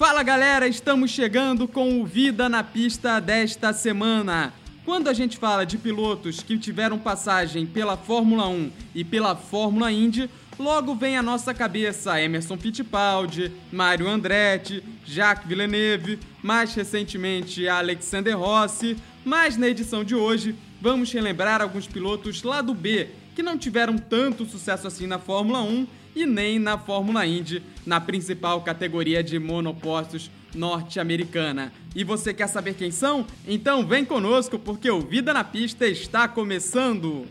Fala galera, estamos chegando com o Vida na Pista desta semana. Quando a gente fala de pilotos que tiveram passagem pela Fórmula 1 e pela Fórmula Indy, logo vem à nossa cabeça Emerson Fittipaldi, Mário Andretti, Jacques Villeneuve, mais recentemente Alexander Rossi, mas na edição de hoje vamos relembrar alguns pilotos lá do B que não tiveram tanto sucesso assim na Fórmula 1 e nem na Fórmula Indy, na principal categoria de monopostos norte-americana. E você quer saber quem são? Então vem conosco porque o Vida na Pista está começando!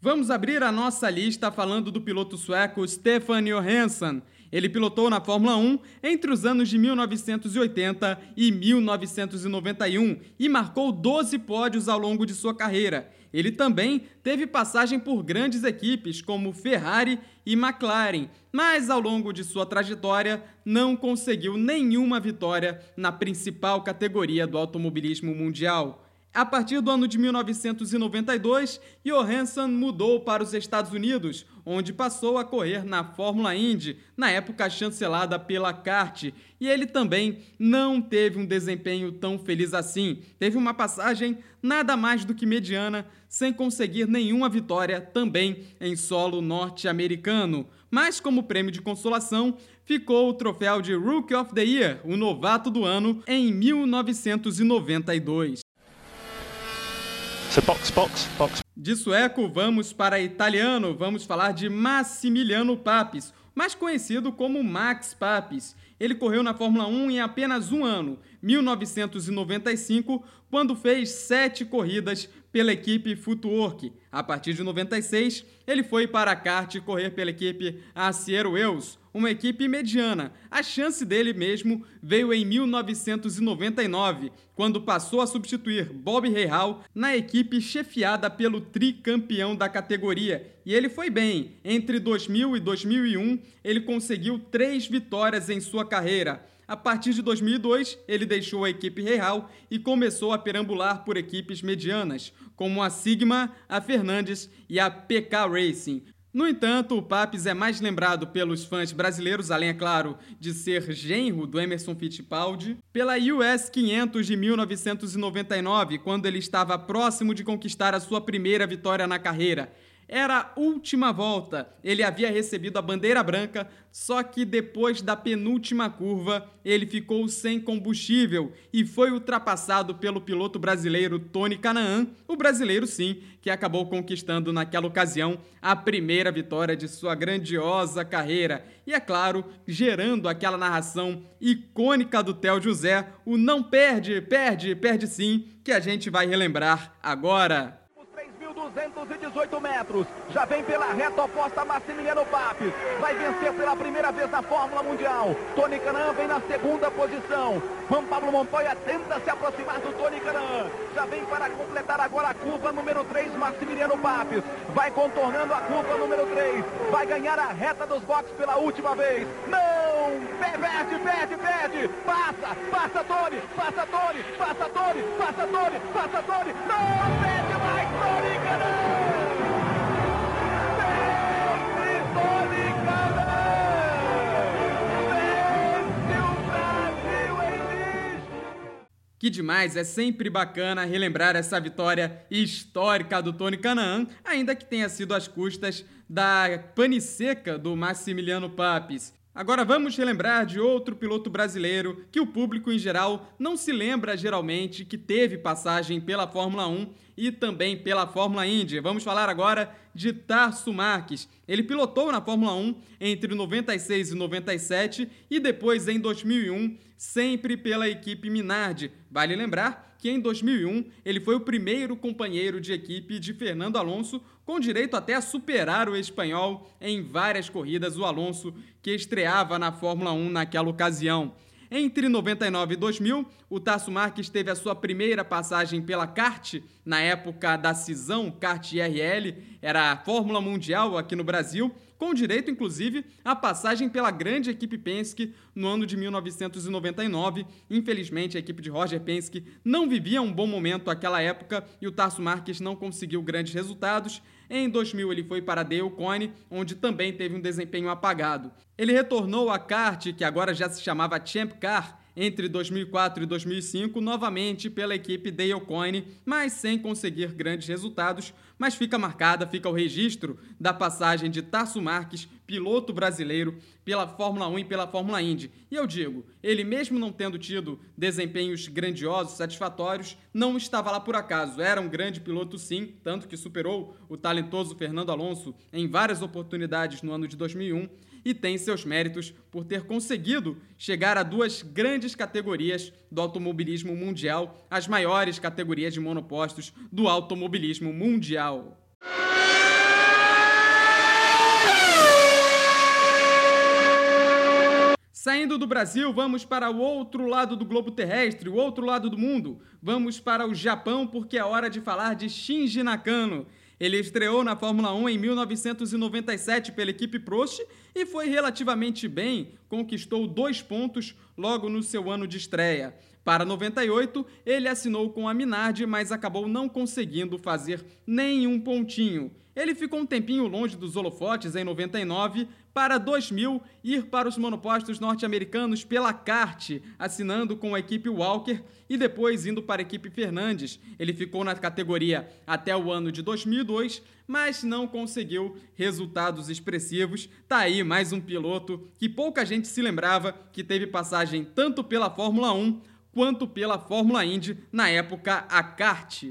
Vamos abrir a nossa lista falando do piloto sueco Stefan Johansson. Ele pilotou na Fórmula 1 entre os anos de 1980 e 1991 e marcou 12 pódios ao longo de sua carreira. Ele também teve passagem por grandes equipes como Ferrari e McLaren, mas ao longo de sua trajetória não conseguiu nenhuma vitória na principal categoria do automobilismo mundial. A partir do ano de 1992, Johansson mudou para os Estados Unidos, onde passou a correr na Fórmula Indy, na época chancelada pela kart, e ele também não teve um desempenho tão feliz assim. Teve uma passagem nada mais do que mediana, sem conseguir nenhuma vitória também em solo norte-americano. Mas como prêmio de consolação, ficou o troféu de Rookie of the Year, o novato do ano, em 1992. Box, box, box. De sueco, vamos para italiano. Vamos falar de Massimiliano Papis, mais conhecido como Max Papis. Ele correu na Fórmula 1 em apenas um ano, 1995, quando fez sete corridas pela equipe Footwork. A partir de 96, ele foi para a kart correr pela equipe Aciero Wheels, uma equipe mediana. A chance dele mesmo veio em 1999, quando passou a substituir Bob Rahal na equipe chefiada pelo tricampeão da categoria. E ele foi bem. Entre 2000 e 2001, ele conseguiu três vitórias em sua carreira. A partir de 2002, ele deixou a equipe real e começou a perambular por equipes medianas, como a Sigma, a Fernandes e a PK Racing. No entanto, o Papes é mais lembrado pelos fãs brasileiros, além, é claro, de ser genro do Emerson Fittipaldi, pela US 500 de 1999, quando ele estava próximo de conquistar a sua primeira vitória na carreira. Era a última volta. Ele havia recebido a bandeira branca, só que depois da penúltima curva, ele ficou sem combustível e foi ultrapassado pelo piloto brasileiro Tony Canaan, o brasileiro sim, que acabou conquistando naquela ocasião a primeira vitória de sua grandiosa carreira. E é claro, gerando aquela narração icônica do Theo José, o não perde, perde, perde sim, que a gente vai relembrar agora. 218 metros. Já vem pela reta oposta Massimiliano Papes. Vai vencer pela primeira vez na Fórmula Mundial. Tony Canan vem na segunda posição. Juan Pablo Montoya tenta se aproximar do Tony Canan. Já vem para completar agora a curva número 3, Massimiliano Papes. Vai contornando a curva número 3. Vai ganhar a reta dos boxes pela última vez. Não! Perde, perde, perde. Passa, passa Tony, passa Tony, passa Tony, passa Tony, passa Tony. Não! Perde mais Tony Canan! Que demais, é sempre bacana relembrar essa vitória histórica do Tony Canaan, ainda que tenha sido às custas da pane seca do Massimiliano Papes. Agora vamos relembrar de outro piloto brasileiro que o público em geral não se lembra geralmente que teve passagem pela Fórmula 1 e também pela Fórmula Indy. Vamos falar agora de Tarso Marques. Ele pilotou na Fórmula 1 entre 96 e 97 e depois em 2001, sempre pela equipe Minardi. Vale lembrar que em 2001 ele foi o primeiro companheiro de equipe de Fernando Alonso com direito até a superar o espanhol em várias corridas, o Alonso, que estreava na Fórmula 1 naquela ocasião. Entre 99 e 2000, o Tasso Marques teve a sua primeira passagem pela kart, na época da cisão kart IRL, era a Fórmula Mundial aqui no Brasil, com direito, inclusive, à passagem pela grande equipe Penske no ano de 1999. Infelizmente, a equipe de Roger Penske não vivia um bom momento naquela época e o Tarso Marques não conseguiu grandes resultados. Em 2000 ele foi para a Dale Coyne, onde também teve um desempenho apagado. Ele retornou a kart, que agora já se chamava Champ Car, entre 2004 e 2005, novamente pela equipe Dale Coyne, mas sem conseguir grandes resultados, mas fica marcada, fica o registro da passagem de Tarso Marques, piloto brasileiro, pela Fórmula 1 e pela Fórmula Indy. E eu digo, ele mesmo não tendo tido desempenhos grandiosos, satisfatórios, não estava lá por acaso. Era um grande piloto sim, tanto que superou o talentoso Fernando Alonso em várias oportunidades no ano de 2001 e tem seus méritos por ter conseguido chegar a duas grandes categorias do automobilismo mundial, as maiores categorias de monopostos do automobilismo mundial. Saindo do Brasil, vamos para o outro lado do globo terrestre, o outro lado do mundo. Vamos para o Japão porque é hora de falar de Shinji Nakano. Ele estreou na Fórmula 1 em 1997 pela equipe Prost e foi relativamente bem, conquistou dois pontos logo no seu ano de estreia. Para 98, ele assinou com a Minardi, mas acabou não conseguindo fazer nenhum pontinho. Ele ficou um tempinho longe dos holofotes em 99, para 2000 ir para os monopostos norte-americanos pela kart, assinando com a equipe Walker e depois indo para a equipe Fernandes. Ele ficou na categoria até o ano de 2002, mas não conseguiu resultados expressivos. Tá aí mais um piloto que pouca gente se lembrava que teve passagem tanto pela Fórmula 1 quanto pela Fórmula Indy, na época a kart.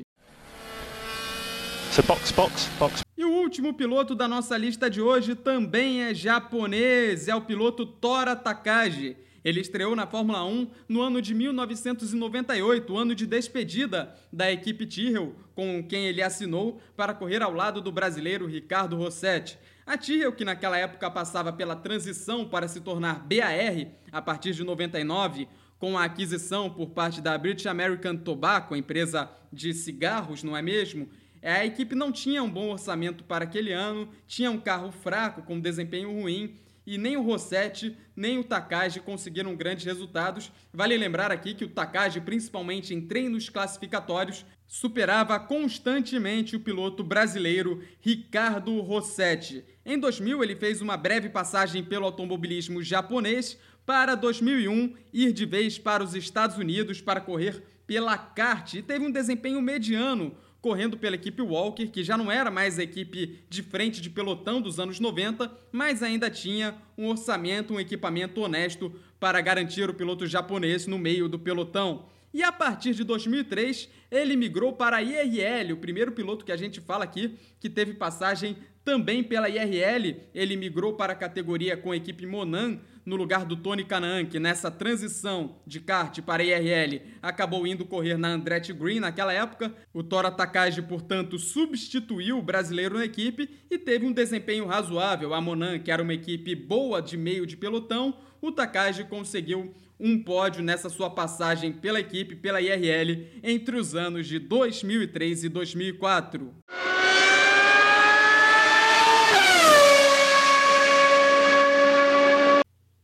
So box, box, box. E o último piloto da nossa lista de hoje também é japonês, é o piloto Tora Takagi. Ele estreou na Fórmula 1 no ano de 1998, ano de despedida da equipe Tyrrell, com quem ele assinou para correr ao lado do brasileiro Ricardo Rossetti. A Tyrrell, que naquela época passava pela transição para se tornar BAR a partir de 99, com a aquisição por parte da British American Tobacco, empresa de cigarros, não é mesmo? É, a equipe não tinha um bom orçamento para aquele ano, tinha um carro fraco com desempenho ruim e nem o Rossetti nem o Takagi conseguiram grandes resultados. Vale lembrar aqui que o Takagi, principalmente em treinos classificatórios, superava constantemente o piloto brasileiro Ricardo Rossetti. Em 2000, ele fez uma breve passagem pelo automobilismo japonês para 2001 ir de vez para os Estados Unidos para correr pela kart e teve um desempenho mediano correndo pela equipe Walker, que já não era mais a equipe de frente de pelotão dos anos 90, mas ainda tinha um orçamento, um equipamento honesto para garantir o piloto japonês no meio do pelotão. E a partir de 2003, ele migrou para a IRL, o primeiro piloto que a gente fala aqui, que teve passagem também pela IRL. Ele migrou para a categoria com a equipe Monan, no lugar do Tony Canaan, que nessa transição de kart para IRL acabou indo correr na Andretti Green naquela época. O Tora Takagi, portanto, substituiu o brasileiro na equipe e teve um desempenho razoável. A Monan, que era uma equipe boa de meio de pelotão, o Takagi conseguiu um pódio nessa sua passagem pela equipe, pela IRL, entre os anos de 2003 e 2004.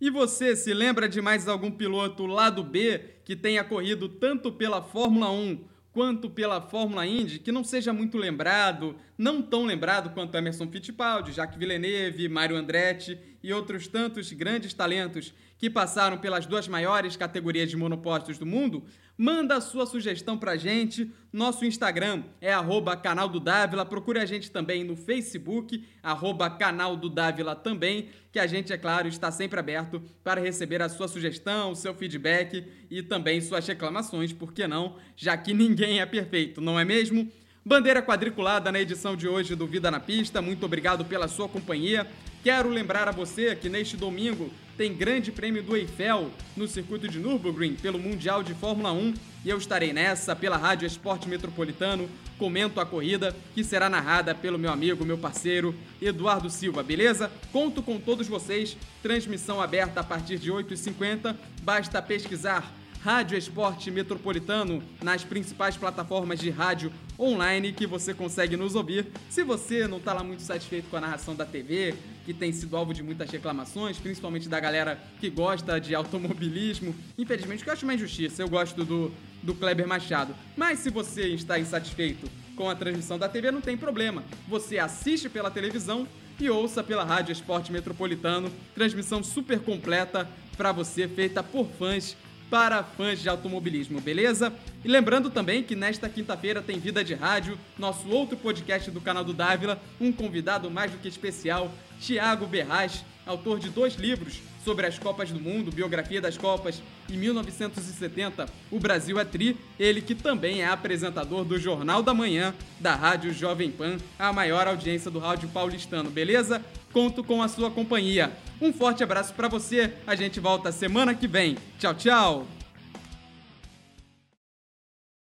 E você se lembra de mais algum piloto lado B que tenha corrido tanto pela Fórmula 1 quanto pela Fórmula Indy que não seja muito lembrado, não tão lembrado quanto Emerson Fittipaldi, Jacques Villeneuve, Mário Andretti e outros tantos grandes talentos que passaram pelas duas maiores categorias de monopostos do mundo, manda a sua sugestão pra gente. Nosso Instagram é arroba canal do Dávila. Procure a gente também no Facebook, arroba canal do Dávila também, que a gente, é claro, está sempre aberto para receber a sua sugestão, o seu feedback e também suas reclamações, por que não? Já que ninguém é perfeito, não é mesmo? Bandeira quadriculada na edição de hoje do Vida na Pista. Muito obrigado pela sua companhia. Quero lembrar a você que neste domingo tem Grande Prêmio do Eiffel no circuito de Nürburgring pelo Mundial de Fórmula 1 e eu estarei nessa pela Rádio Esporte Metropolitano. Comento a corrida que será narrada pelo meu amigo, meu parceiro Eduardo Silva, beleza? Conto com todos vocês. Transmissão aberta a partir de 8h50. Basta pesquisar Rádio Esporte Metropolitano nas principais plataformas de rádio online que você consegue nos ouvir. Se você não está lá muito satisfeito com a narração da TV, que tem sido alvo de muitas reclamações, principalmente da galera que gosta de automobilismo, infelizmente, que eu acho uma injustiça, eu gosto do, do Kleber Machado. Mas se você está insatisfeito com a transmissão da TV não tem problema. Você assiste pela televisão e ouça pela Rádio Esporte Metropolitano, transmissão super completa para você, feita por fãs para fãs de automobilismo, beleza? E lembrando também que nesta quinta-feira tem Vida de Rádio, nosso outro podcast do canal do Dávila, um convidado mais do que especial, Tiago Berraz, autor de dois livros sobre as Copas do Mundo, biografia das Copas em 1970, O Brasil é Tri, ele que também é apresentador do Jornal da Manhã da Rádio Jovem Pan, a maior audiência do rádio paulistano, beleza? Conto com a sua companhia. Um forte abraço para você, a gente volta semana que vem. Tchau, tchau!